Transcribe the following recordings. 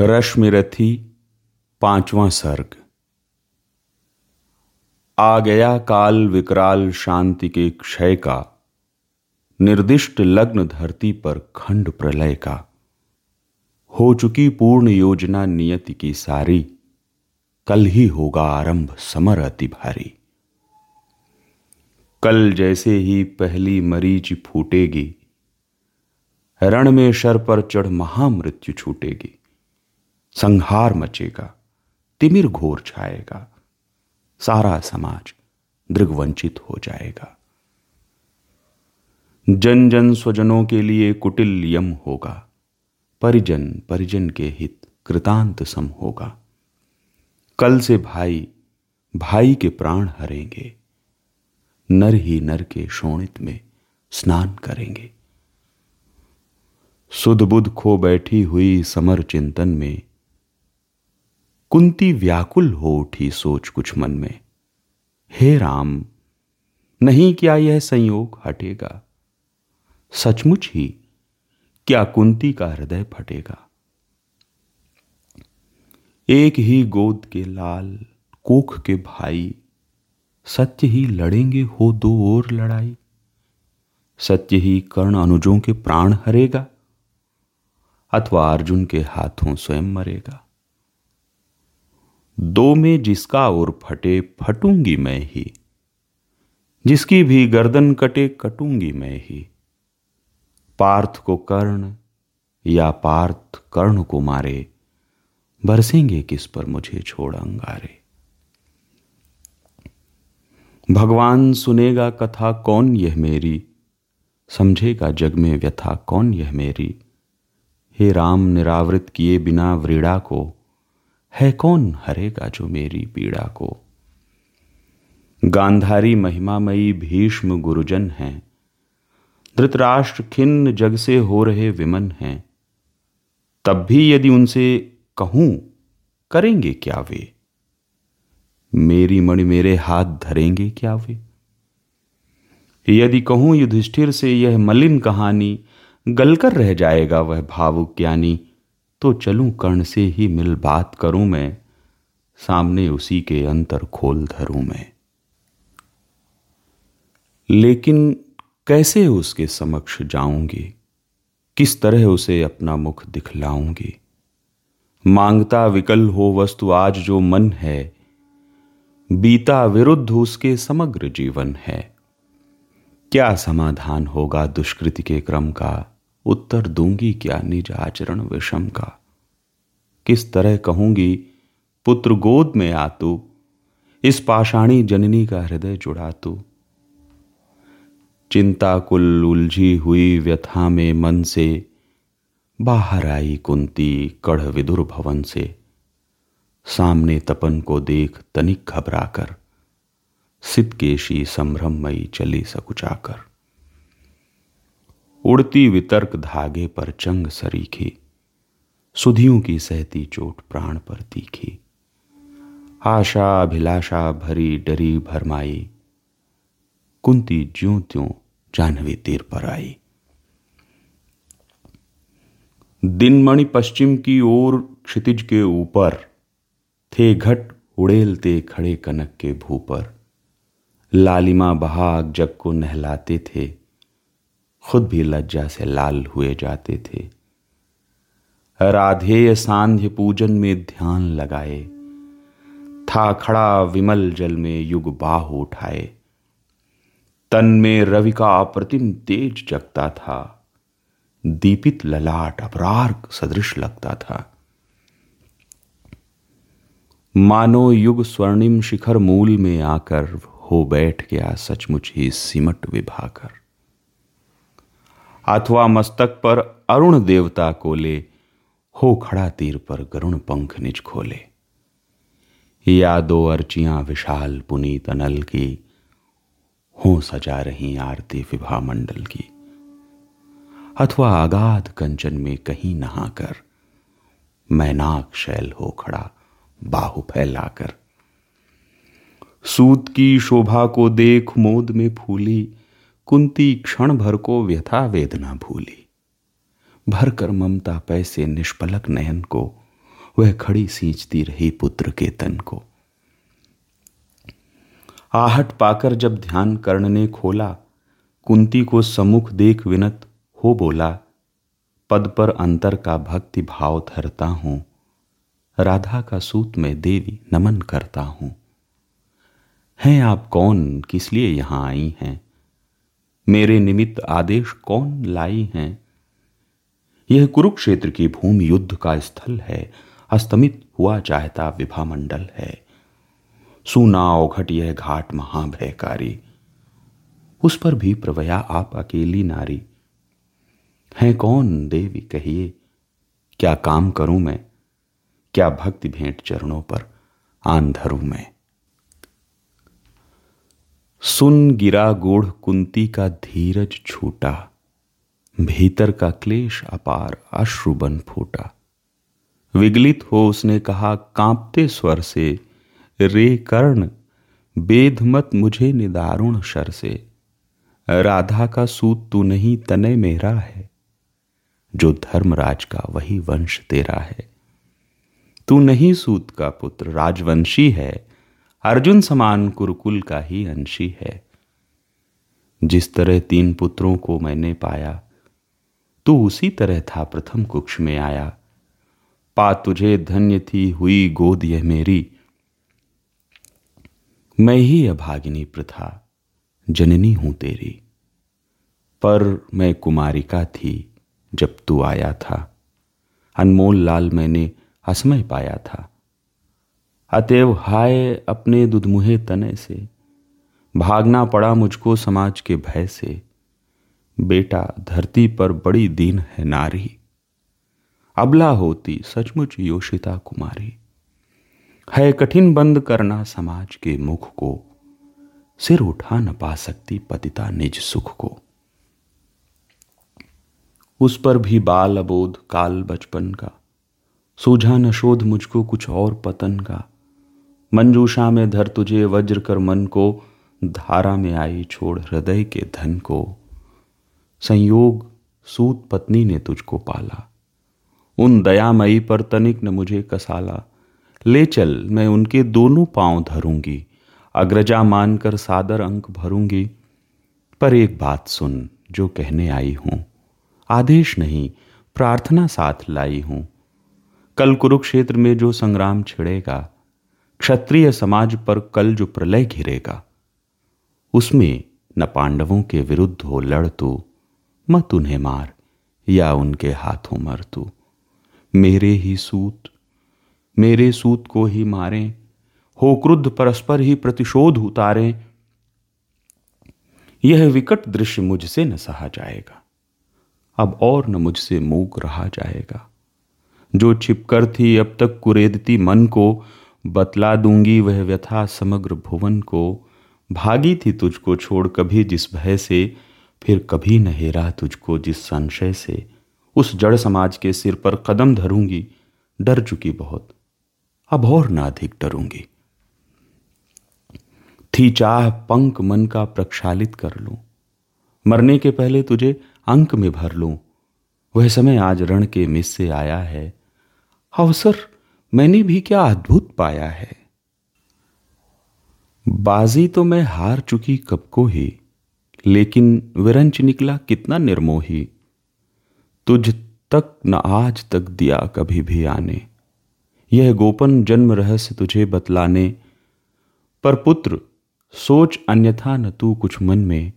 रश्मिरथी पांचवा सर्ग। आ गया काल विकराल शांति के क्षय का, निर्दिष्ट लग्न धरती पर खंड प्रलय का। हो चुकी पूर्ण योजना नियति की सारी, कल ही होगा आरंभ समर अति भारी। कल जैसे ही पहली मरीच फूटेगी, रण में शर पर चढ़ महामृत्यु छूटेगी। संहार मचेगा, तिमिर घोर छाएगा, सारा समाज दृगवंचित हो जाएगा। जन जन स्वजनों के लिए कुटिल यम होगा, परिजन परिजन के हित कृतांत सम होगा। कल से भाई भाई के प्राण हरेंगे, नर ही नर के शोणित में स्नान करेंगे। सुध बुध खो बैठी हुई समर चिंतन में कुंती व्याकुल हो उठी सोच कुछ मन में। हे राम, नहीं क्या यह संयोग हटेगा? सचमुच ही क्या कुंती का हृदय फटेगा? एक ही गोद के लाल कोख के भाई, सत्य ही लड़ेंगे हो दो और लड़ाई। सत्य ही कर्ण अनुजों के प्राण हरेगा, अथवा अर्जुन के हाथों स्वयं मरेगा। दो में जिसका और फटे, फटूँगी मैं ही। जिसकी भी गर्दन कटे, कटूँगी मैं ही। पार्थ को कर्ण या पार्थ कर्ण को मारे, बरसेंगे किस पर मुझे छोड़ अंगारे। भगवान सुनेगा कथा कौन यह मेरी, समझेगा जग में व्यथा कौन यह मेरी। हे राम, निरावृत किए बिना व्रीड़ा को है कौन हरेगा जो मेरी पीड़ा को? गांधारी महिमामयी भीष्म गुरुजन हैं। धृतराष्ट्र खिन्न जग से हो रहे विमन हैं। तब भी यदि उनसे कहूँ, करेंगे क्या वे? मेरी मणि मेरे हाथ धरेंगे क्या वे? यदि कहूँ युधिष्ठिर से यह मलिन कहानी गलकर रह जाएगा वह भावुक ज्ञानी तो चलूँ कर्ण से ही मिल बात करूँ मैं, सामने उसी के अंतर खोल धरूं मैं। लेकिन कैसे उसके समक्ष जाऊँगी? किस तरह उसे अपना मुख दिखलाऊँगी? माँगता विकल हो वस्तु आज जो मन है, बीता विरुद्ध उसके समग्र जीवन है। क्या समाधान होगा दुष्कृति के क्रम का? उत्तर दूँगी क्या निज आचरण विषम का? किस तरह कहूँगी, पुत्र गोद में आ तू इस पाषाणी जननी का हृदय जुड़ा तू चिंता कुल उलझी हुई व्यथा में मन से, बाहर आई कुंती कढ़ विदुर भवन से। सामने तपन को देख तनिक घबराकर सिद्धकेशी संभ्रमयी चली सकुचाकर। उड़ती वितर्क धागे पर चंग सरीखी, सुधियों की सहती चोट प्राण पर तीखी। आशा अभिलाषा भरी डरी भरमाई, कुंती ज्यों त्यों जानवी तीर पर आई। दिनमणि पश्चिम की ओर क्षितिज के ऊपर, थे घट उड़ेलते खड़े कनक के भूपर। लालिमा बहाग जग को नहलाते थे खुद भी लज्जा से लाल हुए जाते थे। राधेय सांध्य पूजन में ध्यान लगाए। था खड़ा विमल जल में युग बाह उठाए। तन में रवि का अप्रतिम तेज जगता था। दीपित ललाट अपरार सदृश लगता था। मानो युग स्वर्णिम शिखर मूल में आकर हो बैठ गया सचमुच ही सिमट विभाकर। अथवा मस्तक पर अरुण देवता को ले, हो खड़ा तीर पर गरुण पंख निज खोले। या दो अर्चियाँ विशाल पुनीत अनल की, हो सजा रही आरती विभा मंडल की। अथवा आगाध कंचन में कहीं नहाकर मैनाक शैल हो खड़ा बाहु फैलाकर। सूत की शोभा को देख मोद में फूली कुंती क्षण भर को व्यथा वेदना भूली। भर कर ममता पैसे निष्पलक नयन को, वह खड़ी सींचती रही पुत्र के तन को। आहट पाकर जब ध्यान कर्ण ने खोला, कुंती को सम्मुख देख विनत हो बोला, पद पर अंतर का भक्ति भाव धरता हूँ, राधा का सूत में देवी नमन करता हूँ। हैं आप कौन? किस लिए यहाँ आई हैं? मेरे निमित्त आदेश कौन लाई हैं? यह कुरुक्षेत्र की भूमि युद्ध का स्थल है, अस्तमित हुआ चाहता विभा मंडल है। सुना ओघट यह घाट महाभयकारी। उस पर भी प्रवया आप अकेली नारी। हैं कौन देवी कहिए? क्या काम करूँ मैं? क्या भक्ति भेंट चरणों पर आंधरू धरूं मैं? सुन गिरा गोढ़ कुंती का धीरज छूटा, भीतर का क्लेश अपार अश्रु बन फूटा। विगलित हो उसने कहा, कांपते स्वर से, रे कर्ण बेद मत मुझे निदारुण शर से। राधा का सूत तू नहीं तने मेरा है। जो धर्मराज का, वही वंश तेरा है। तू नहीं सूत का पुत्र, राजवंशी है अर्जुन समान कुरुकुल का ही अंशी है। जिस तरह तीन पुत्रों को मैंने पाया, तू उसी तरह था प्रथम कुक्ष में आया। पा तुझे धन्य थी हुई गोद यह मेरी। मैं ही अभागिनी प्रथा, जननी हूँ तेरी। पर मैं कुमारिका थी जब तू आया था। अनमोल लाल मैंने असमय पाया था। अतएव हाय अपने दुधमुहे तने से। भागना पड़ा मुझको समाज के भय से। बेटा, धरती पर बड़ी दीन है नारी। अबला होती सचमुच योशिता कुमारी। है कठिन बंद करना समाज के मुख को। सिर उठा न पा सकती पतिता निज सुख को। उस पर भी बाल अबोध काल बचपन का। सूझा न शोध मुझको कुछ और पतन का। मंजूषा में धर तुझे वज्र कर मन को, धारा में आई छोड़ हृदय के धन को। संयोग सूत पत्नी ने तुझको पाला। उन दयामयी पर तनिक न मुझे कसाला। ले चल, मैं उनके दोनों पाँव धरूँगी। अग्रजा मानकर सादर अंक भरूँगी। पर एक बात सुन, जो कहने आई हूँ। आदेश नहीं, प्रार्थना साथ लाई हूँ। कल कुरुक्षेत्र में जो संग्राम छिड़ेगा क्षत्रिय समाज पर कल जो प्रलय घिरेगा, उसमें न पांडवों के विरुद्ध हो लड़ तू, मत उन्हें मार या उनके हाथों मर तू। मेरे ही सूत, मेरे सूत को ही मारें, हो क्रुद्ध परस्पर ही प्रतिशोध उतारें। यह विकट दृश्य मुझसे न सहा जाएगा, अब और न मुझसे मूक रहा जाएगा। जो छिपकर थी अब तक कुरेदती मन को बतला दूँगी वह व्यथा समग्र भुवन को। भागी थी तुझको छोड़ कभी जिस भय से, फिर कभी न हेरा तुझको जिस संशय से। उस जड़ समाज के सिर पर कदम धरूँगी, डर चुकी बहुत। अब और ना अधिक डरूँगी। थी चाह पंख मन का प्रक्षालित कर लूँ। मरने के पहले तुझे अंक में भर लूँ। वह समय आज रण के मिस से आया है। अवसर मैंने भी क्या अद्भुत पाया है। बाजी तो मैं हार चुकी कब को ही, लेकिन विरंच निकला कितना निर्मोही। तुझ तक न आज तक दिया कभी भी आने। यह गोपन जन्म रहस्य तुझे बतलाने। पर पुत्र, सोच अन्यथा न तू कुछ मन में,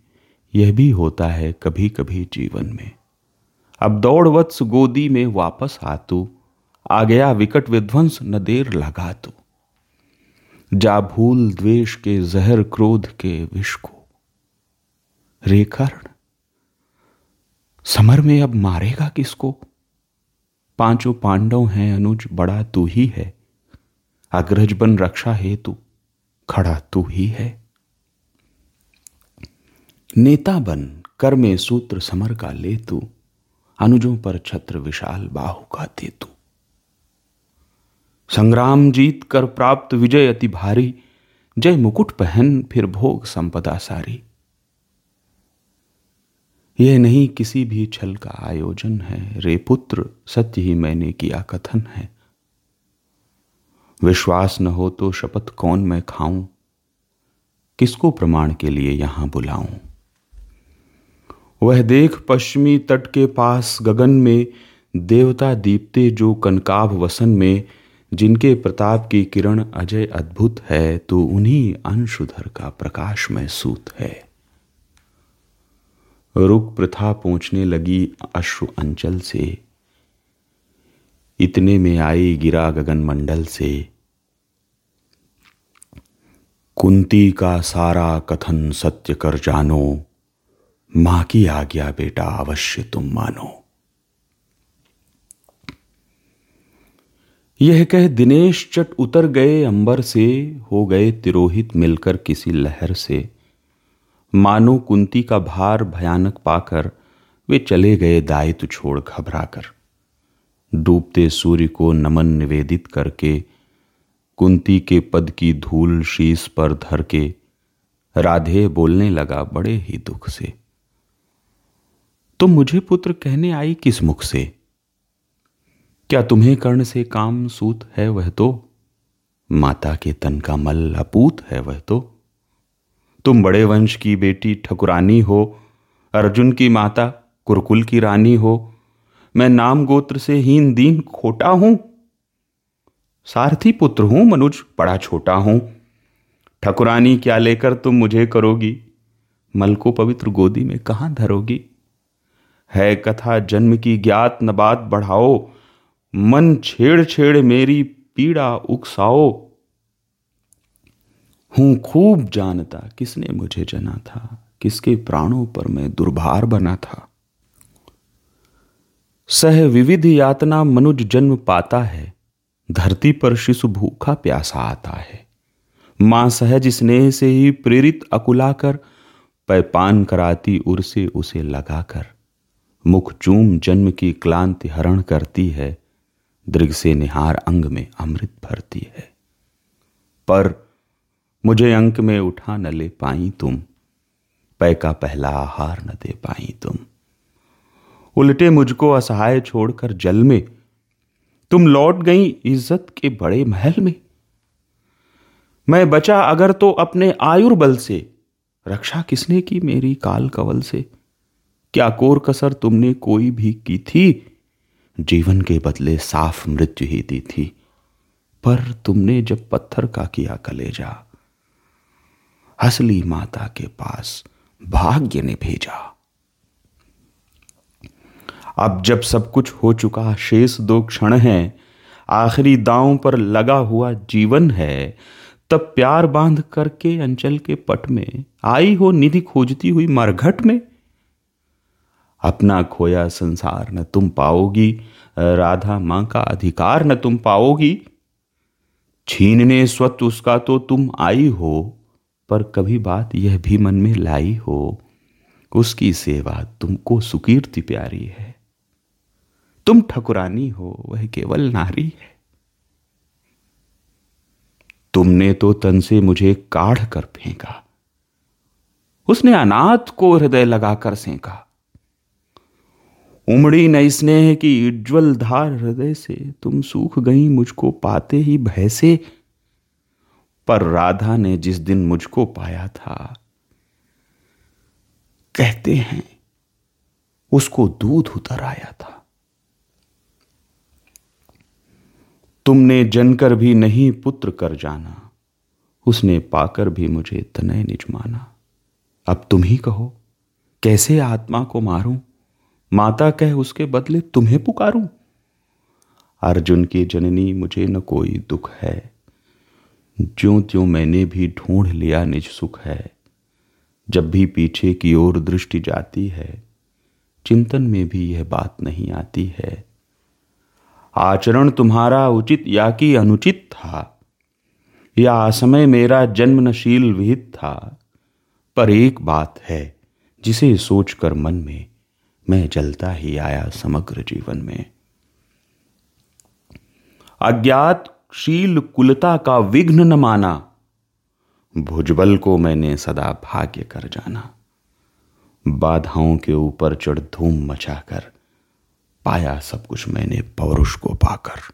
यह भी होता है कभी कभी जीवन में। अब दौड़ वत्स गोदी में वापस आ तू। आ गया विकट विध्वंस, न देर लगा तो। जा भूल द्वेष के, जहर क्रोध के विष को। रेखरण, समर में अब मारेगा किसको? पाँचों पांडव हैं, अनुज बड़ा तू ही है। अग्रज बन रक्षा हेतु, खड़ा तू ही है। नेता बन कर में सूत्र समर का ले तू। अनुजों पर छत्र विशाल बाहु का दे तू। संग्राम जीत कर प्राप्त विजय अति भारी। जय मुकुट पहन फिर भोग संपदा सारी। यह नहीं किसी भी छल का आयोजन है। रे पुत्र, सत्य ही मैंने किया कथन है। विश्वास न हो तो शपथ कौन मैं खाऊं? किसको प्रमाण के लिए यहाँ बुलाऊं? वह देख पश्चिमी तट के पास गगन में, देवता दीप्ते जो कनकाभ वसन में जिनके प्रताप की किरण अजय अद्भुत है तो उन्हीं अंशुधर का प्रकाश में सूत है। रुक प्रथा पहुँचने लगी अश्रु अंचल से। इतने में आई गिरा गगन मंडल से। कुंती का सारा कथन सत्य कर जानो। माँ की आज्ञा बेटा अवश्य तुम मानो। यह कह दिनेश चट उतर गए अंबर से, हो गए तिरोहित मिलकर किसी लहर से। मानो कुंती का भार भयानक पाकर, वे चले गए दायित्व छोड़ घबराकर। डूबते सूर्य को नमन निवेदित करके, कुंती के पद की धूल शीश पर धर के, राधे बोलने लगा बड़े ही दुख से। तुम तो मुझे पुत्र कहने आई किस मुख से? क्या तुम्हें कर्ण से काम सूत है वह तो? माता के तन का मल अपूत है वह तो? तुम बड़े वंश की बेटी ठकुरानी हो, अर्जुन की माता कुरकुल की रानी हो, मैं नाम गोत्र से हीन दीन खोटा हूँ? सारथी पुत्र हूँ, मनुज बड़ा छोटा हूँ। ठकुरानी क्या लेकर तुम मुझे करोगी? मल को पवित्र गोदी में कहाँ धरोगी? है कथा जन्म की ज्ञात नबात बढ़ाओ मन छेड़ छेड़ मेरी पीड़ा उकसाओ। हूँ खूब जानता किसने मुझे जना था, किसके प्राणों पर मैं दुर्भार बना था। सह विविध यातना मनुज जन्म पाता है, धरती पर शिशु भूखा प्यासा आता है। माँ सहज स्नेह से ही प्रेरित अकुलाकर पैपान कराती उर से उसे लगाकर। मुख चूम जन्म की क्लांति हरण करती है दृग से निहार अंग में अमृत भरती है। पर मुझे अंक में उठा न ले पाई तुम, पै का पहला आहार न दे पाई तुम। उल्टे मुझको असहाय छोड़कर जल में, तुम लौट गई इज़्ज़त के बड़े महल में। मैं बचा अगर तो अपने आयुर्बल से, रक्षा किसने की मेरी काल कवल से? क्या कोर कसर तुमने कोई भी की थी? जीवन के बदले साफ़ मृत्यु ही दी थी। पर तुमने जब पत्थर का किया कलेजा हसली माता के पास भाग्य ने भेजा। अब जब सब कुछ हो चुका, शेष दो क्षण हैं, आखिरी दांव पर लगा हुआ जीवन है, तब प्यार बाँध करके अंचल के पट में आई हो निधि खोजती हुई मरघट में अपना खोया संसार न तुम पाओगी, राधा माँ का अधिकार न तुम पाओगी। छीनने स्वत उसका तो तुम आई हो, पर कभी बात यह भी मन में लाई हो, उसकी सेवा तुमको सुकीर्ति प्यारी है। तुम ठकुरानी हो, वह केवल नारी है। तुमने तो तन से मुझे काढ़ कर फेंका, उसने अनाथ को हृदय लगाकर सेंका उमड़ी नई स्नेह की उज्ज्वल धार हृदय से, तुम सूख गई मुझको पाते ही भय से। पर राधा ने जिस दिन मुझको पाया था, कहते हैं, उसको दूध उतर आया था। तुमने जनकर भी नहीं पुत्र कर जाना, उसने पाकर भी मुझे तनय निज माना अब तुम ही कहो, कैसे आत्मा को मारूं? माता कह उसके बदले तुम्हें पुकारूं? अर्जुन की जननी, मुझे न कोई दुख है। ज्यो त्यों मैंने भी ढूंढ लिया निज सुख है। जब भी पीछे की ओर दृष्टि जाती है, चिंतन में भी यह बात नहीं आती है। आचरण तुम्हारा उचित या कि अनुचित था? या असमय मेरा जन्मनशील विहित था? पर एक बात है, जिसे सोचकर मन में मैं जलता ही आया समग्र जीवन में। अज्ञात शील कुलता का विघ्न न माना। भुजबल को मैंने सदा भाग्य कर जाना। बाधाओं के ऊपर चढ़ धूम मचाकर पाया सब कुछ मैंने पौरुष को पाकर।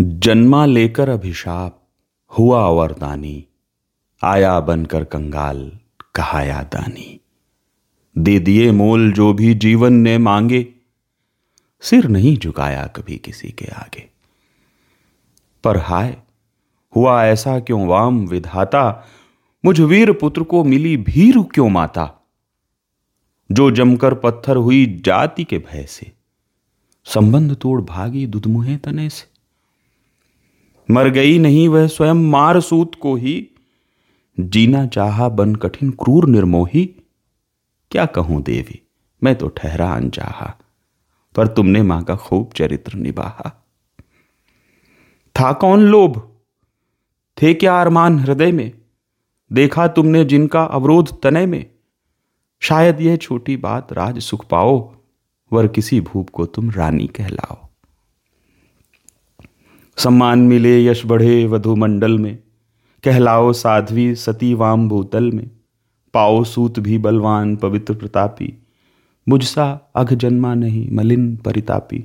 जन्मा लेकर अभिशाप, हुआ वरदानी, आया बनकर कंगाल, कहाया दानी। दे दिए मोल जो भी जीवन ने मांगे। सिर नहीं झुकाया कभी किसी के आगे। पर हाय, हुआ ऐसा क्यों वाम विधाता? मुझ वीर पुत्र को मिली भीर क्यों माता? जो जमकर पत्थर हुई जाति के भय से। संबंध तोड़ भागी दुधमुहे तने से। मर गई नहीं वह स्वयं मार सूत को ही। जीना चाहा बन कठिन क्रूर निर्मोही। क्या कहूँ देवी? मैं तो ठहरा अनचाहा पर तुमने माँ का खूब चरित्र निभाहा। था कौन लोभ? थे क्या अरमान हृदय में? देखा तुमने जिनका अवरोध तनय में? शायद यह छोटी बात राज सुख पाओ, वर किसी भूप को तुम रानी कहलाओ। सम्मान मिले यश बढ़े वधु मंडल में, कहलाओ साध्वी सती वाम भूतल में। पाओ सूत भी बलवान पवित्र प्रतापी। मुझसा अघ जन्मा नहीं, मलिन परितापी।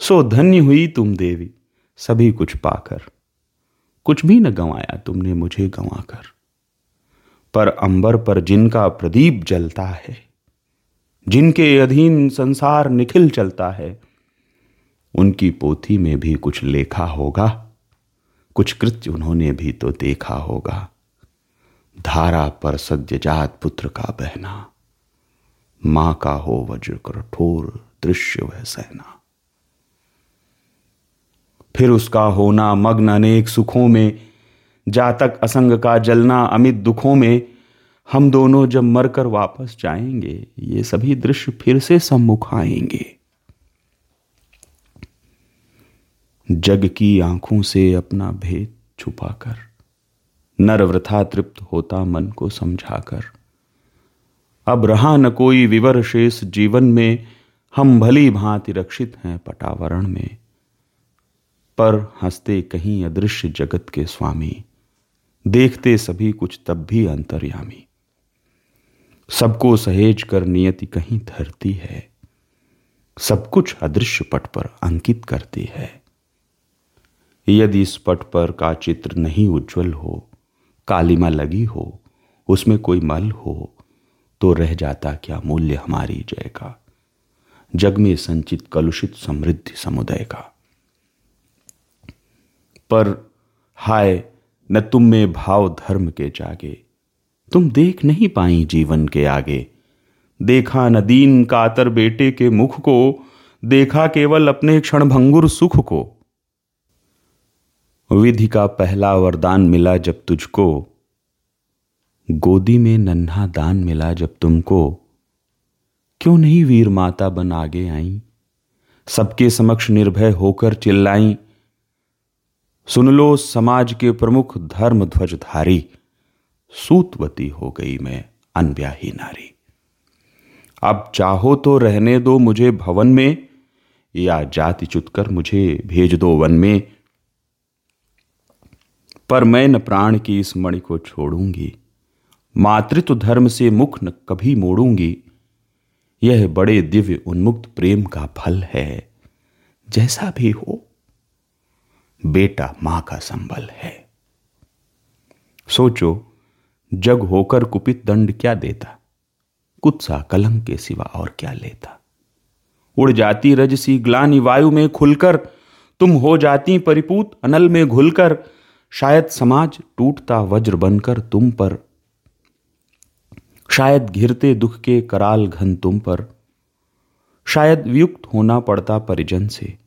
सो धन्य हुई तुम देवी, सभी कुछ पाकर। कुछ भी न गंवाया तुमने मुझे गंवाकर। पर अंबर पर जिनका प्रदीप जलता है, जिनके अधीन संसार निखिल चलता है, उनकी पोथी में भी कुछ लेखा होगा, कुछ कृत्य उन्होंने भी तो देखा होगा। धारा पर सद्यजात पुत्र का बहना। माँ का हो वज्र कठोर दृश्य वह सहना। फिर उसका होना मग्न अनेक सुखों में, जातक असंग का जलना अमित दुखों में, हम दोनों जब मरकर वापस जाएँगे, ये सभी दृश्य फिर से सम्मुख आएँगे। जग की आँखों से अपना भेद छुपाकर नर वृथा तृप्त होता मन को समझाकर। अब रहा न कोई विवर शेष जीवन में, हम भली भांति रक्षित हैं पटावरण में। पर हँसते कहीं अदृश्य जगत के स्वामी, देखते सभी कुछ तब भी अंतर्यामी। सबको सहेज कर नियति कहीं धरती है, सब कुछ अदृश्य पट पर अंकित करती है। यदि इस पट पर का चित्र नहीं उज्जवल हो कालिमा लगी हो, उसमें कोई मल हो तो रह जाता क्या मूल्य हमारी जय का? जग में संचित कलुषित समृद्धि समुदाय का। पर हाय, न तुम में भाव धर्म के जागे। तुम देख नहीं पाई जीवन के आगे। देखा न दीन कातर बेटे के मुख को, देखा केवल अपने क्षण भंगुर सुख को। विधि का पहला वरदान मिला जब तुझको। गोदी में नन्हा दान मिला जब तुमको। क्यों नहीं वीर माता बन आगे आई? सबके समक्ष निर्भय होकर चिल्लाई। सुन लो, समाज के प्रमुख धर्म ध्वजधारी। सूतवती हो गई मैं, अनब्याही नारी। अब चाहो तो रहने दो मुझे भवन में, या जाति चुतकर मुझे भेज दो वन में। पर मैं न प्राण की इस मणि को छोड़ूँगी। मातृत्व धर्म से मुख न कभी मोड़ूँगी। यह बड़े दिव्य उन्मुक्त प्रेम का फल है। जैसा भी हो, बेटा माँ का संबल है। सोचो, जग होकर कुपित दंड क्या देता? कुत्सा कलंक के सिवा और क्या लेता? उड़ जाती रजसी ग्लानी वायु में खुलकर, तुम हो जाती परिपूत अनल में घुलकर। शायद समाज टूटता वज्र बनकर तुम पर, शायद घिरते दुख के कराल घन तुम पर, शायद वियुक्त होना पड़ता परिजन से,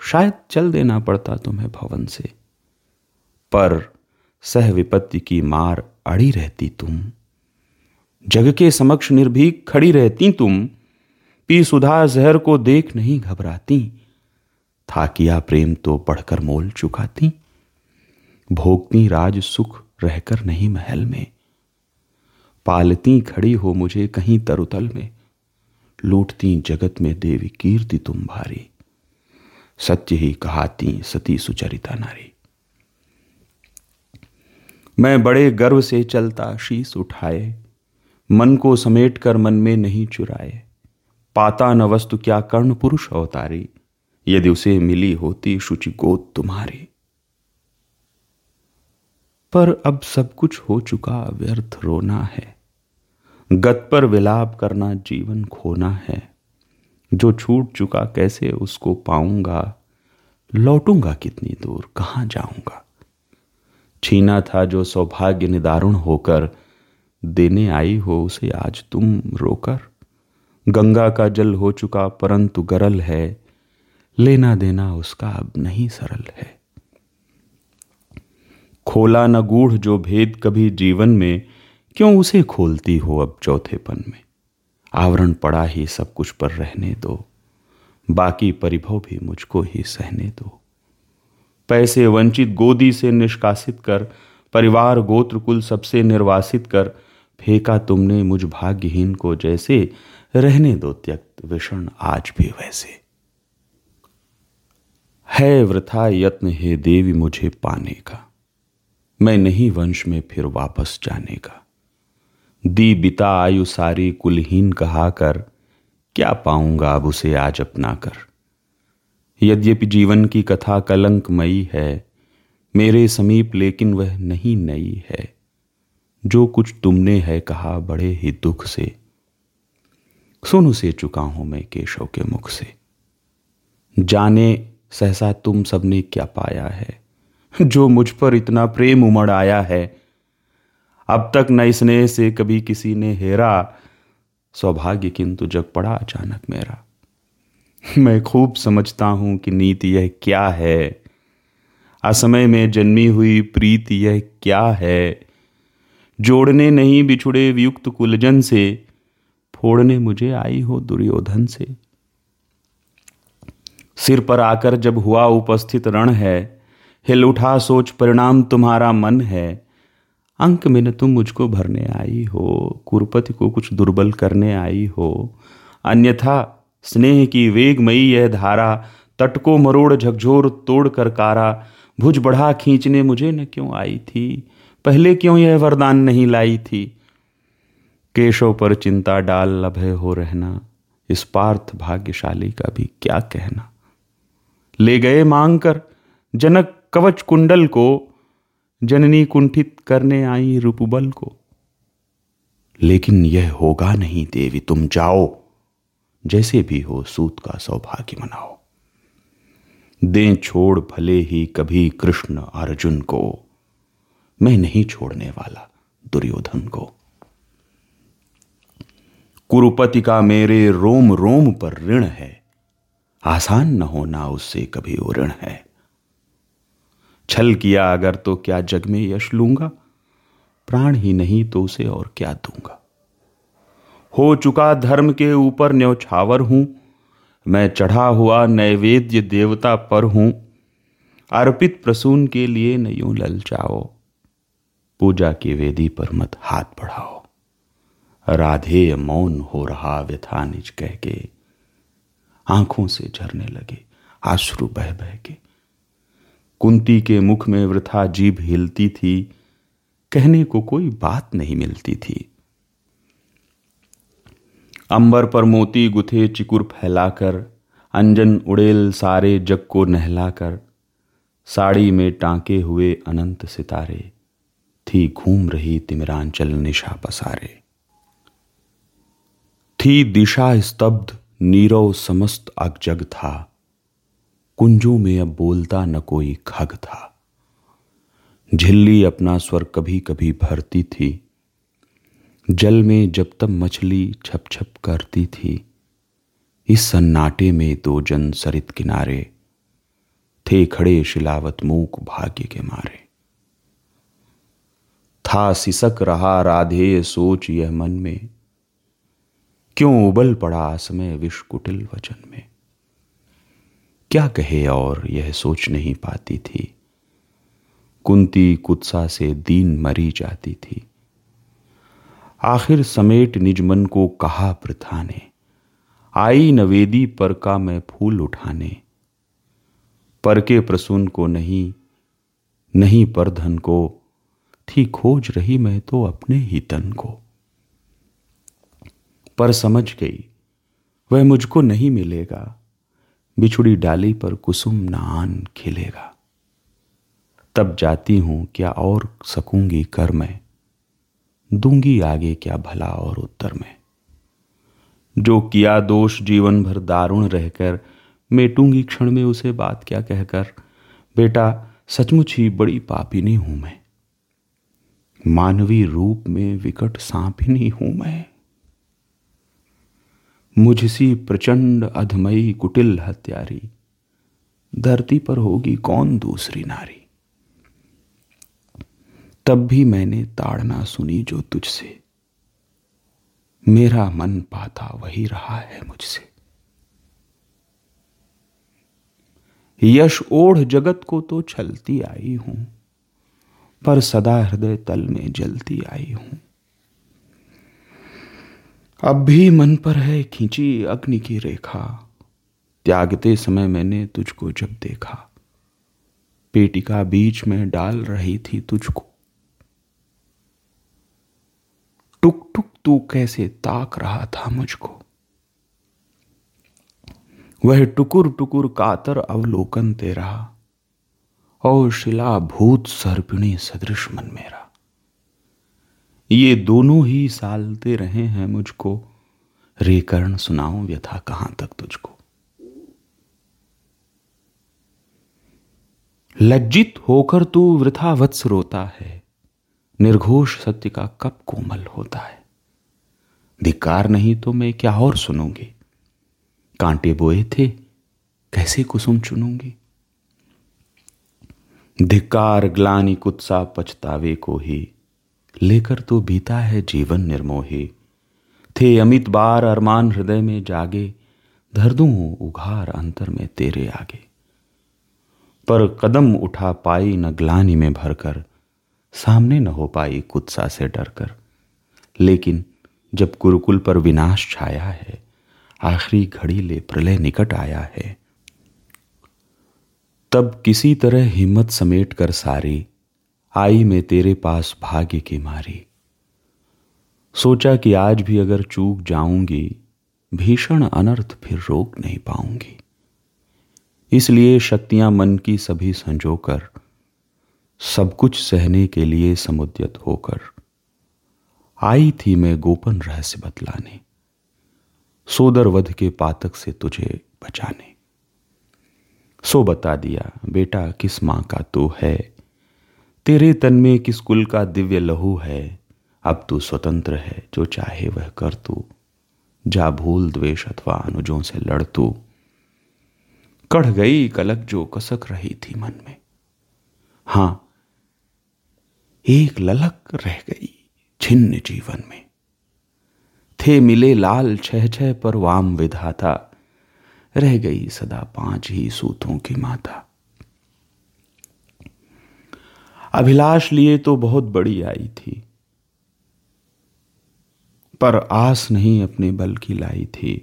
शायद चल देना पड़ता तुम्हें भवन से, पर सह विपत्ति की मार अड़ी रहती तुम। जग के समक्ष निर्भीक खड़ी रहती तुम पी सुधा जहर को देख नहीं घबराती था किया प्रेम तो पढ़कर मोल चुकाती। भोगती राज सुख रहकर नहीं महल में। पालती खड़ी हो मुझे कहीं तरुतल में। लूटती जगत में देवी कीर्ति तुम भारी। सत्य ही कहाती सती सुचरिता नारी। मैं बड़े गर्व से चलता शीस उठाए। मन को समेट कर मन में नहीं चुराए। पाता न वस्तु क्या कर्ण पुरुष अवतारी। यदि उसे मिली होती शुचि गोद तुम्हारी। पर अब सब कुछ हो चुका, व्यर्थ रोना है। गत पर विलाप करना, जीवन खोना है। जो छूट चुका, कैसे उसको पाऊँगा? लौटूँगा कितनी दूर, कहाँ जाऊँगा? छीना था जो सौभाग्य निदारुण होकर, देने आई हो उसे आज तुम रोकर। गंगा का जल हो चुका, परंतु गरल है। लेना देना उसका अब नहीं सरल है। खोला न गूढ़ जो भेद कभी जीवन में, क्यों उसे खोलती हो अब चौथेपन में? आवरण पड़ा ही सब कुछ पर रहने दो, बाकी परिभव भी मुझको ही सहने दो। पैसे वंचित गोदी से निष्कासित कर, परिवार गोत्र कुल सबसे निर्वासित कर, फेंका तुमने मुझ भाग्यहीन को जैसे, रहने दो त्यक्त विषण आज भी वैसे। है वृथा यत्न हे देवी मुझे पाने का। मैं नहीं वंश में फिर वापस जाने का। दी बिता आयु सारी कुलहीन कहा कर क्या पाऊँगा अब उसे आज अपना कर? यद्यपि जीवन की कथा कलंकमयी है, मेरे समीप लेकिन वह नहीं नई है। जो कुछ तुमने है कहा बड़े ही दुख से। सुन उसे चुका हूँ मैं केशव के मुख से। जाने सहसा तुम सबने क्या पाया है? जो मुझ पर इतना प्रेम उमड़ आया है। अब तक न स्नेह से कभी किसी ने हेरा। सौभाग्य किंतु जग पड़ा अचानक मेरा। मैं खूब समझता हूँ कि नीति यह क्या है। असमय में जन्मी हुई प्रीति यह क्या है। जोड़ने नहीं बिछुड़े वियुक्त कुलजन से, फोड़ने मुझे आई हो दुर्योधन से। सिर पर आकर जब हुआ उपस्थित रण है हिल उठा सोच परिणाम तुम्हारा मन है। अंक में न तुम मुझको भरने आई हो, कुरपति को कुछ दुर्बल करने आई हो। अन्यथा स्नेह की वेगमयी यह धारा, तट को मरोड़ झकझोर तोड़ कर कारा। भुज बढ़ा खींचने मुझे न क्यों आई थी? पहले क्यों यह वरदान नहीं लाई थी? केशव पर चिंता डाल लभय हो रहना, इस पार्थ भाग्यशाली का भी क्या कहना? ले गए मांग कर, जनक कवच कुंडल को, जननी कुंठित करने आई रूपबल को। लेकिन यह होगा नहीं देवी, तुम जाओ, जैसे भी हो सूत का सौभाग्य मनाओ। दें छोड़ भले ही कभी कृष्ण अर्जुन को, मैं नहीं छोड़ने वाला दुर्योधन को। कुरुपति का मेरे रोम रोम पर ऋण है, आसान न होना उससे कभी वो ऋण है। छल किया अगर तो क्या जग में यश लूँगा? प्राण ही नहीं तो उसे और क्या दूँगा? हो चुका धर्म के ऊपर न्यौछावर हूँ, मैं चढ़ा हुआ नैवेद्य देवता पर हूँ। अर्पित प्रसून के लिए न यूँ ललचाओ पूजा की वेदी पर मत हाथ बढ़ाओ। राधे मौन हो रहा व्यथा निज कह के, आँखों से झरने लगे, आश्रु बह बह के। कुंती के मुख में वृथा जीभ हिलती थी, कहने को कोई बात नहीं मिलती थी। अंबर पर मोती गुथे चिकुर फैलाकर, अंजन उड़ेल सारे जग को नहलाकर, साड़ी में टांके हुए अनंत सितारे, थी घूम रही तिमिरांचल निशा पसारे। थी दिशा स्तब्ध, नीरव समस्त अगजग था। कुंजों में अब बोलता न कोई खग था। झिल्ली अपना स्वर कभी कभी भरती थी। जल में जब तब मछली छप छप करती थी। इस सन्नाटे में दो जन सरित किनारे थे, खड़े शिलावत मूक भाग्य के मारे। था सिसक रहा राधे सोच यह मन में, क्यों उबल पड़ा समय विष कुटिल वचन में? क्या कहे और यह सोच नहीं पाती थी। कुंती कुत्सा से दीन मरी जाती थी। आखिर समेट निज मन को कहा प्रथा ने आई नवेदी पर का मैं फूल उठाने। पर के प्रसून को नहीं नहीं पर धन को। थी खोज रही मैं तो अपने ही तन को। पर समझ गई, वह मुझको नहीं मिलेगा। बिछुड़ी डाली पर कुसुम नान खिलेगा। तब जाती हूँ, क्या और सकूँगी कर मैं? दूँगी आगे क्या भला और उत्तर में? जो किया दोष जीवन भर दारुण रहकर, मेटूँगी क्षण में उसे बात क्या कहकर? बेटा, सचमुच ही बड़ी पापिनी हूँ मैं। मानवी रूप में विकट सांपिनी हूँ मैं। मुझसी प्रचंड अधमयी कुटिल हत्यारी। धरती पर होगी कौन दूसरी नारी? तब भी मैंने ताड़ना सुनी जो तुझसे। मेरा मन पाता वही रहा है मुझसे। यश ओढ़ जगत को तो छलती आई हूँ, पर सदा हृदय तल में जलती आई हूँ। अब भी मन पर है खींची अग्नि की रेखा। त्यागते समय मैंने तुझको जब देखा। पेटिका बीच में डाल रही थी तुझको। टुक टुक तू कैसे ताक रहा था मुझको। वह टुकुर टुकुर कातर अवलोकन तेरा और शिला भूत सर्पिणी सदृश मन मेरा। ये दोनों ही सालते रहे हैं मुझको। रे कर्ण सुनाओ व्यथा कहाँ तक तुझको? लज्जित होकर तू वृथा वत्स रोता है। निर्घोष सत्य का कब कोमल होता है? धिकार नहीं तो मैं क्या और सुनूँगी? कांटे बोए थे, कैसे कुसुम चुनूँगी? धिकार ग्लानी कुत्सा पछतावे को ही लेकर तो बीता है जीवन निर्मोही। थे अमित बार अरमान हृदय में जागे, धर दूँ उघार अंतर में तेरे आगे। पर कदम उठा पाई न ग्लानी में भरकर, सामने न हो पाई कुत्सा से डरकर। लेकिन जब गुरुकुल पर विनाश छाया है, आखिरी घड़ी ले प्रलय निकट आया है। तब किसी तरह हिम्मत समेट कर सारी आई मैं तेरे पास भाग्य की मारी। सोचा कि आज भी अगर चूक जाऊँगी, भीषण अनर्थ फिर रोक नहीं पाऊँगी। इसलिए शक्तियाँ मन की सभी संजोकर, सब कुछ सहने के लिए समुद्यत होकर, आई थी मैं गोपन रहस्य बतलाने, सोदर वध के पातक से तुझे बचाने। सो बता दिया, बेटा, किस माँ का तू है? तेरे तन में किस कुल का दिव्य लहू है? अब तू स्वतंत्र है, जो चाहे वह कर तू। जा भूल द्वेष अथवा अनुजों से लड़ तू। कढ़ गई कलक जो कसक रही थी मन में। हाँ, एक ललक रह गई छिन्न जीवन में। थे मिले लाल छह छह पर वाम विधाता। रह गई सदा पाँच ही सूतों की माता। अभिलाष लिए तो बहुत बड़ी आई थी, पर आस नहीं अपने बल की लाई थी।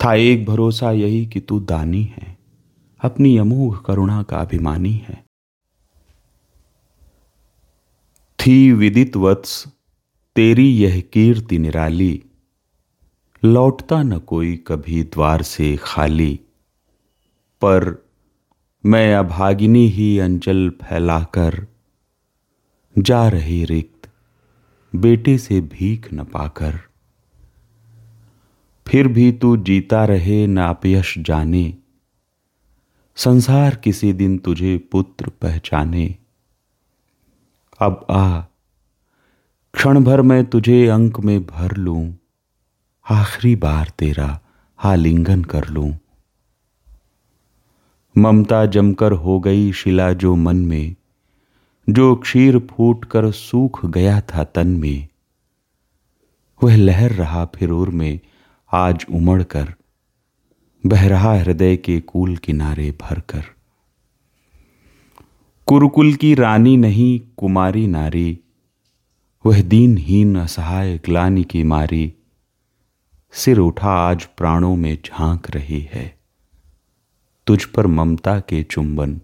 था एक भरोसा यही कि तू दानी है, अपनी अमोघ करुणा का अभिमानी है। थी विदित वत्स, तेरी यह कीर्ति निराली, लौटता न कोई कभी द्वार से खाली। पर मैं अभागिनी ही अंचल फैलाकर जा रही रिक्त, बेटे से भीख न पाकर। फिर भी तू जीता रहे न अपयश जाने। संसार किसी दिन तुझे पुत्र पहचाने। अब आ क्षण भर मैं तुझे अंक में भर लूँ। आखिरी बार तेरा आलिंगन कर लूँ। ममता जमकर हो गई शिला जो मन में। जो क्षीर फूट कर सूख गया था तन में। वह लहर रहा फिर में, आज उमड़ कर बह रहा हृदय के कूल किनारे भरकर कुरुकुल की रानी नहीं, कुमारी नारी, वह दीनहीन असहाय ग्लानी की मारी, सिर उठा आज प्राणों में झाँक रही है, तुझ पर ममता के चुंबन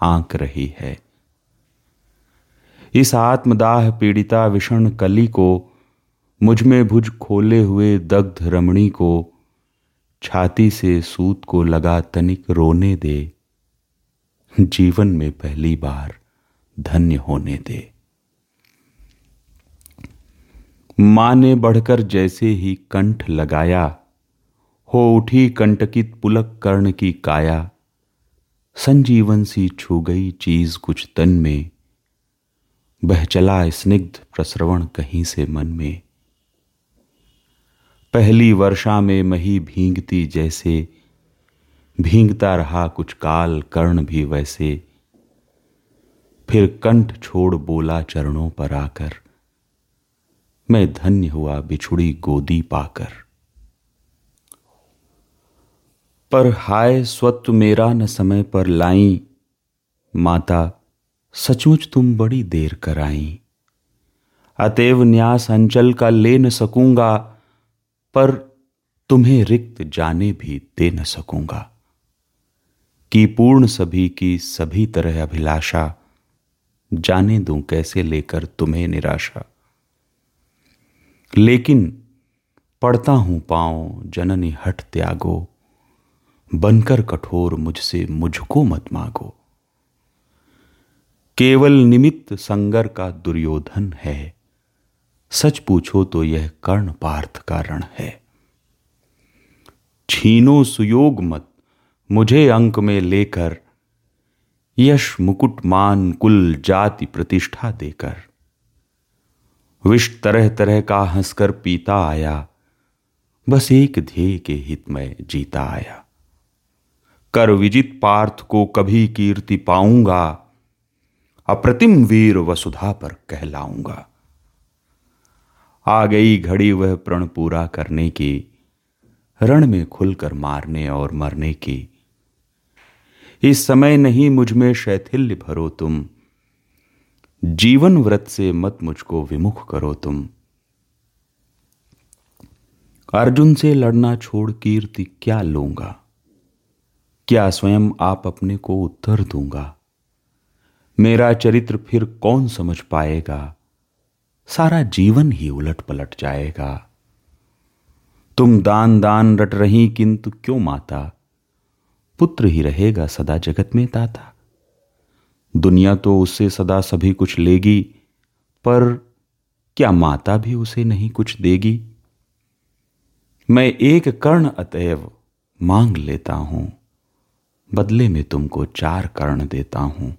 आंक रही है। इस आत्मदाह पीड़िता विषण कली को, मुझमें भुज खोले हुए दग्ध रमणी को, छाती से सूत को लगा तनिक रोने दे। जीवन में पहली बार धन्य होने दे। माँ ने बढ़कर जैसे ही कंठ लगाया, हो उठी कंटकित पुलक कर्ण की काया। संजीवन सी छू गई चीज़ कुछ तन में बह चला स्निग्ध प्रसरवण कहीं से मन में। पहली वर्षा में मही भींगती जैसे, भींगता रहा कुछ काल कर्ण भी वैसे। फिर कंठ छोड़ बोला चरणों पर आकर, मैं धन्य हुआ बिछुड़ी गोदी पाकर। पर हाय स्वत्व मेरा न समय पर लाई, माता सचमुच तुम बड़ी देर कर आई। अतएव न्यास अंचल का ले न सकूँगा, पर तुम्हें रिक्त जाने भी दे न सकूँगा। कि पूर्ण सभी की सभी तरह अभिलाषा, जाने दूँ कैसे लेकर तुम्हें निराशा। लेकिन पढ़ता हूँ पाओ जननी हट त्यागो, बनकर कठोर मुझसे मुझको मत मांगो। केवल निमित्त संगर का दुर्योधन है। सच पूछो तो यह कर्ण पार्थ कारण है। छीनो सुयोग मत, मुझे अंक में लेकर, यश मुकुट मान कुल जाति प्रतिष्ठा देकर। विष तरह तरह का हंसकर पीता आया, बस एक ध्येय के हित में जीता आया। कर विजित पार्थ को कभी कीर्ति पाऊँगा अप्रतिम वीर वसुधा पर कहलाऊँगा। आ गई घड़ी वह प्रण पूरा करने की, रण में खुलकर मारने और मरने की। इस समय नहीं मुझमें शैथिल्य भरो तुम जीवन व्रत से मत मुझको विमुख करो तुम। अर्जुन से लड़ना छोड़ कीर्ति क्या लूँगा? क्या स्वयं आप अपने को उत्तर दूँगा? मेरा चरित्र फिर कौन समझ पाएगा? सारा जीवन ही उलट पलट जाएगा। तुम दान दान रट रही, किंतु क्यों माता? पुत्र ही रहेगा सदा जगत में ताता दुनिया तो उससे सदा सभी कुछ लेगी, पर क्या माता भी उसे नहीं कुछ देगी? मैं एक कर्ण अतएव मांग लेता हूँ, बदले में तुमको चार कर्ण देता हूँ।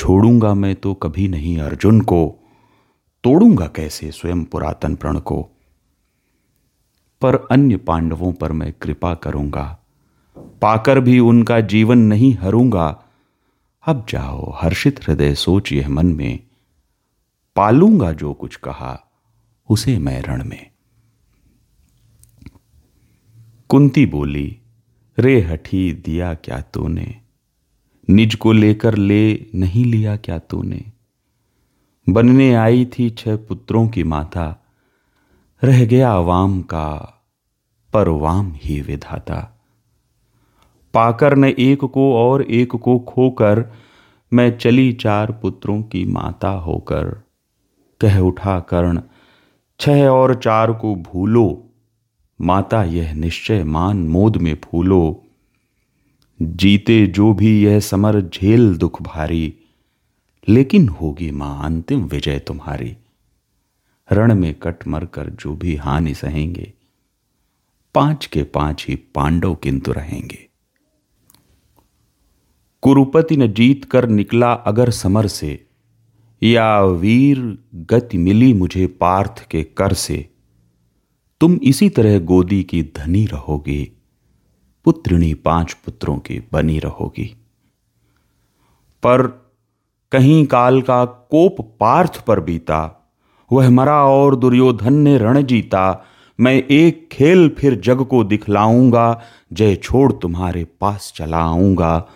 छोड़ूँगा मैं तो कभी नहीं अर्जुन को। तोड़ूँगा कैसे स्वयं पुरातन प्रण को? पर अन्य पांडवों पर मैं कृपा करूँगा। पाकर भी उनका जीवन नहीं हरूँगा। अब जाओ, हर्षित हृदय, सोच यह मन में। पालूँगा जो कुछ कहा, उसे मैं रण में। कुंती बोली, रे हठी, दिया क्या तूने? निज को लेकर ले नहीं लिया क्या तूने? बनने आई थी छह पुत्रों की माता, रह गया वाम का पर वाम ही विधाता। पाकर न एक को और एक को खोकर मैं चली चार पुत्रों की माता होकर। कह उठा कर्ण, छह और चार को भूलो, माता यह निश्चय मान मोद में फूलो। जीते जो भी यह समर झेल दुख भारी, लेकिन होगी माँ अंतिम विजय तुम्हारी। रण में कट मर कर जो भी हानि सहेंगे, पाँच के पाँच ही पांडव किंतु रहेंगे। कुरुपति न जीत कर निकला अगर समर से, या वीर गति मिली मुझे पार्थ के कर से, तुम इसी तरह गोदी की धनी रहोगे। पुत्रिणी पाँच पुत्रों की बनी रहोगी। पर कहीं काल का कोप पार्थ पर बीता, वह मरा और दुर्योधन ने रण जीता। मैं एक खेल फिर जग को दिखलाऊँगा, जय छोड़ तुम्हारे पास चला आऊँगा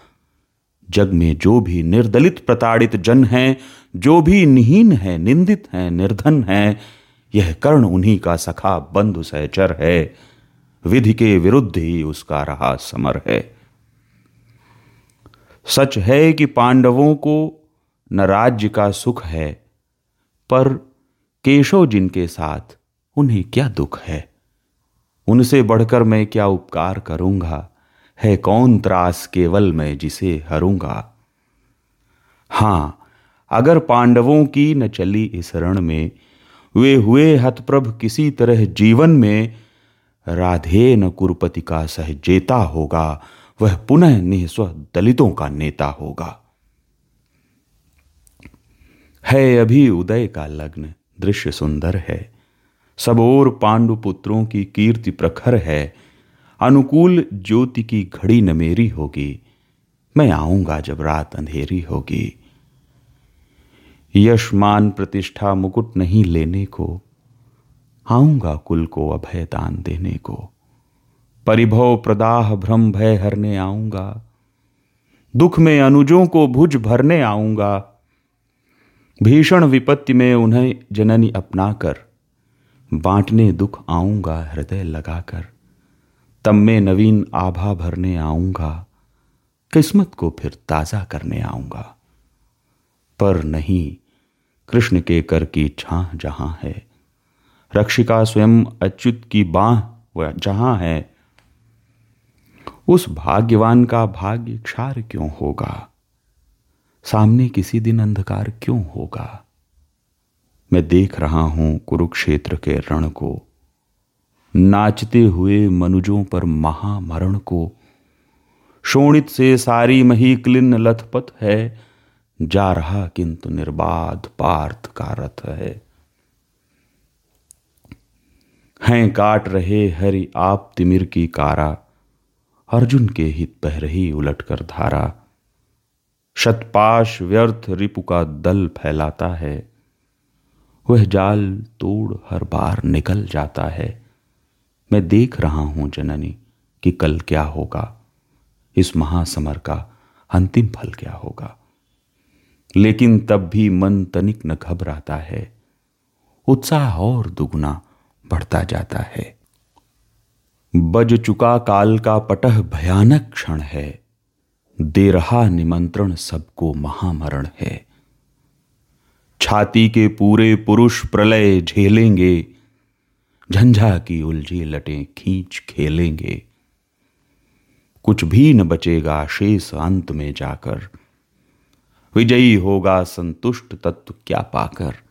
जग में जो भी निर्दलित प्रताड़ित जन हैं, जो भी निहीन है, निंदित है, निर्धन है, यह कर्ण उन्हीं का सखा बंधु सहचर है। विधि के विरुद्ध ही उसका रहा समर है। सच है कि पांडवों को न राज्य का सुख है, पर केशव जिनके साथ उन्हें क्या दुख है? उनसे बढ़कर मैं क्या उपकार करूँगा? है कौन त्रास केवल मैं जिसे हरूँगा? हाँ, अगर पांडवों की न चली इस रण में, वे हुए हतप्रभ किसी तरह जीवन में राधे न कुरुपति का सहजेता होगा, वह पुनः निःस्व दलितों का नेता होगा। है अभी उदय का लग्न, दृश्य सुंदर है। सब और पांडु पुत्रों की कीर्ति प्रखर है। अनुकूल ज्योति की घड़ी न मेरी होगी। मैं आऊँगा जब रात अंधेरी होगी। यशमान प्रतिष्ठा मुकुट नहीं लेने को आऊँगा कुल को अभय दान देने को। परिभव प्रदाह भ्रम भय हरने आऊँगा। दुख में अनुजों को भुज भरने आऊँगा। भीषण विपत्ति में उन्हें जननी अपनाकर बांटने दुख आऊँगा हृदय लगाकर। तब में नवीन आभा भरने आऊँगा। किस्मत को फिर ताज़ा करने आऊँगा। पर नहीं, कृष्ण के कर की छाह जहाँ है। रक्षिका स्वयं अच्युत की बाह जहाँ है, उस भाग्यवान का भाग्य क्षार क्यों होगा? सामने किसी दिन अंधकार क्यों होगा? मैं देख रहा हूँ कुरुक्षेत्र के रण को, नाचते हुए मनुजों पर महामरण को। शोणित से सारी मही क्लिन लथपथ है, जा रहा किंतु निर्बाध पार्थ का रथ है। हैं काट रहे हरि आप तिमिर की कारा। अर्जुन के हित बह रही उलट कर धारा। शतपाश व्यर्थ रिपु का दल फैलाता है। वह जाल तोड़ हर बार निकल जाता है। मैं देख रहा हूँ जननी कि कल क्या होगा। इस महासमर का अंतिम फल क्या होगा। लेकिन तब भी मन तनिक न घबराता है। उत्साह और दुगुना बढ़ता जाता है। बज चुका काल का पटह भयानक क्षण है। दे रहा निमंत्रण सबको महामरण है। छाती के पूरे पुरुष प्रलय झेलेंगे। झंझा की उलझी लटें खींच खेलेंगे। कुछ भी न बचेगा शेष अंत में जाकर। विजयी होगा संतुष्ट तत्व क्या पाकर।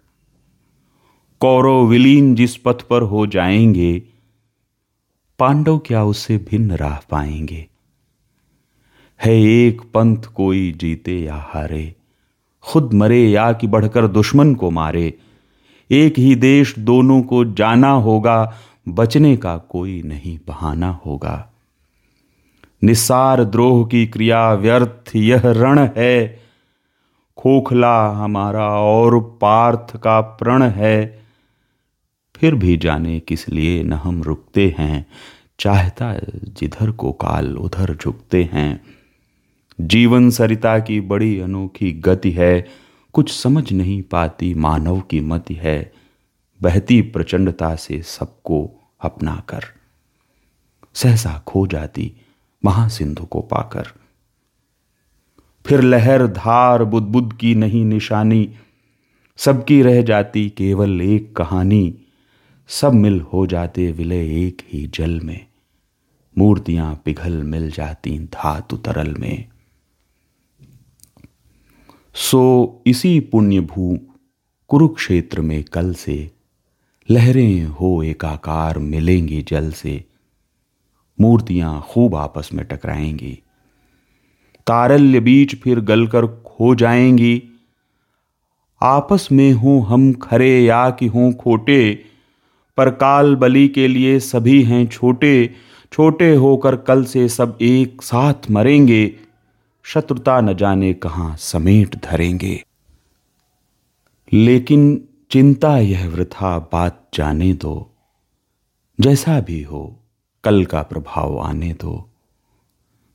कौरव विलीन जिस पथ पर हो जाएँगे, पांडव क्या उससे भिन्न राह पाएँगे? है एक पंथ कोई जीते या हारे, खुद मरे या कि बढ़कर दुश्मन को मारे। एक ही देश दोनों को जाना होगा, बचने का कोई नहीं बहाना होगा। निस्सार द्रोह की क्रिया व्यर्थ यह रण है। खोखला हमारा और पार्थ का प्रण है। फिर भी जाने किस लिए न हम रुकते हैं। चाहता जिधर को काल उधर झुकते हैं। जीवन सरिता की बड़ी अनोखी गति है। कुछ समझ नहीं पाती मानव की मति है। बहती प्रचंडता से सबको अपना कर। सहसा खो जाती महासिंधु को पाकर। फिर लहर धार बुद्ध बुद्ध की नहीं निशानी। सबकी रह जाती केवल एक कहानी। सब मिल हो जाते विलय एक ही जल में। मूर्तियाँ पिघल मिल जाती धातु तरल में। सो इसी पुण्य भू कुरुक्षेत्र में कल से लहरें हो एकाकार मिलेंगी जल से। मूर्तियाँ खूब आपस में टकराएँगी। तारल्य बीच फिर गलकर खो जाएँगी। आपस में हो हम खरे या कि हों खोटे पर काल बलि के लिए सभी हैं छोटे छोटे होकर कल से सब एक साथ मरेंगे। शत्रुता न जाने कहाँ समेट धरेंगे। लेकिन चिंता यह वृथा बात जाने दो। जैसा भी हो, कल का प्रभाव आने दो।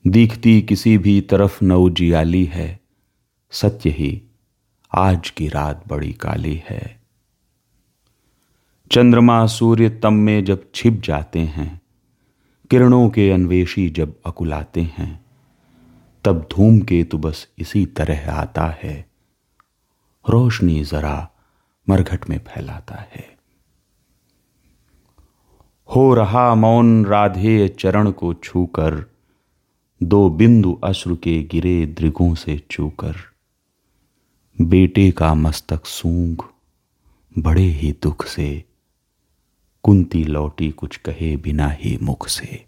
दिखती किसी भी तरफ़ न उजियाली है। सत्य ही आज की रात बड़ी काली है। चंद्रमा सूर्य तम में जब छिप जाते हैं, किरणों के अन्वेषी जब अकुलाते हैं, तब धूमकेतु बस इसी तरह आता है। रोशनी जरा मरघट में फैलाता है। हो रहा मौन राधे चरण को छूकर, दो बिंदु अश्रु के गिरे दृगों से चूकर। बेटे का मस्तक सूंघ, बड़े ही दुख से कुंती लौटी कुछ कहे बिना ही मुख से।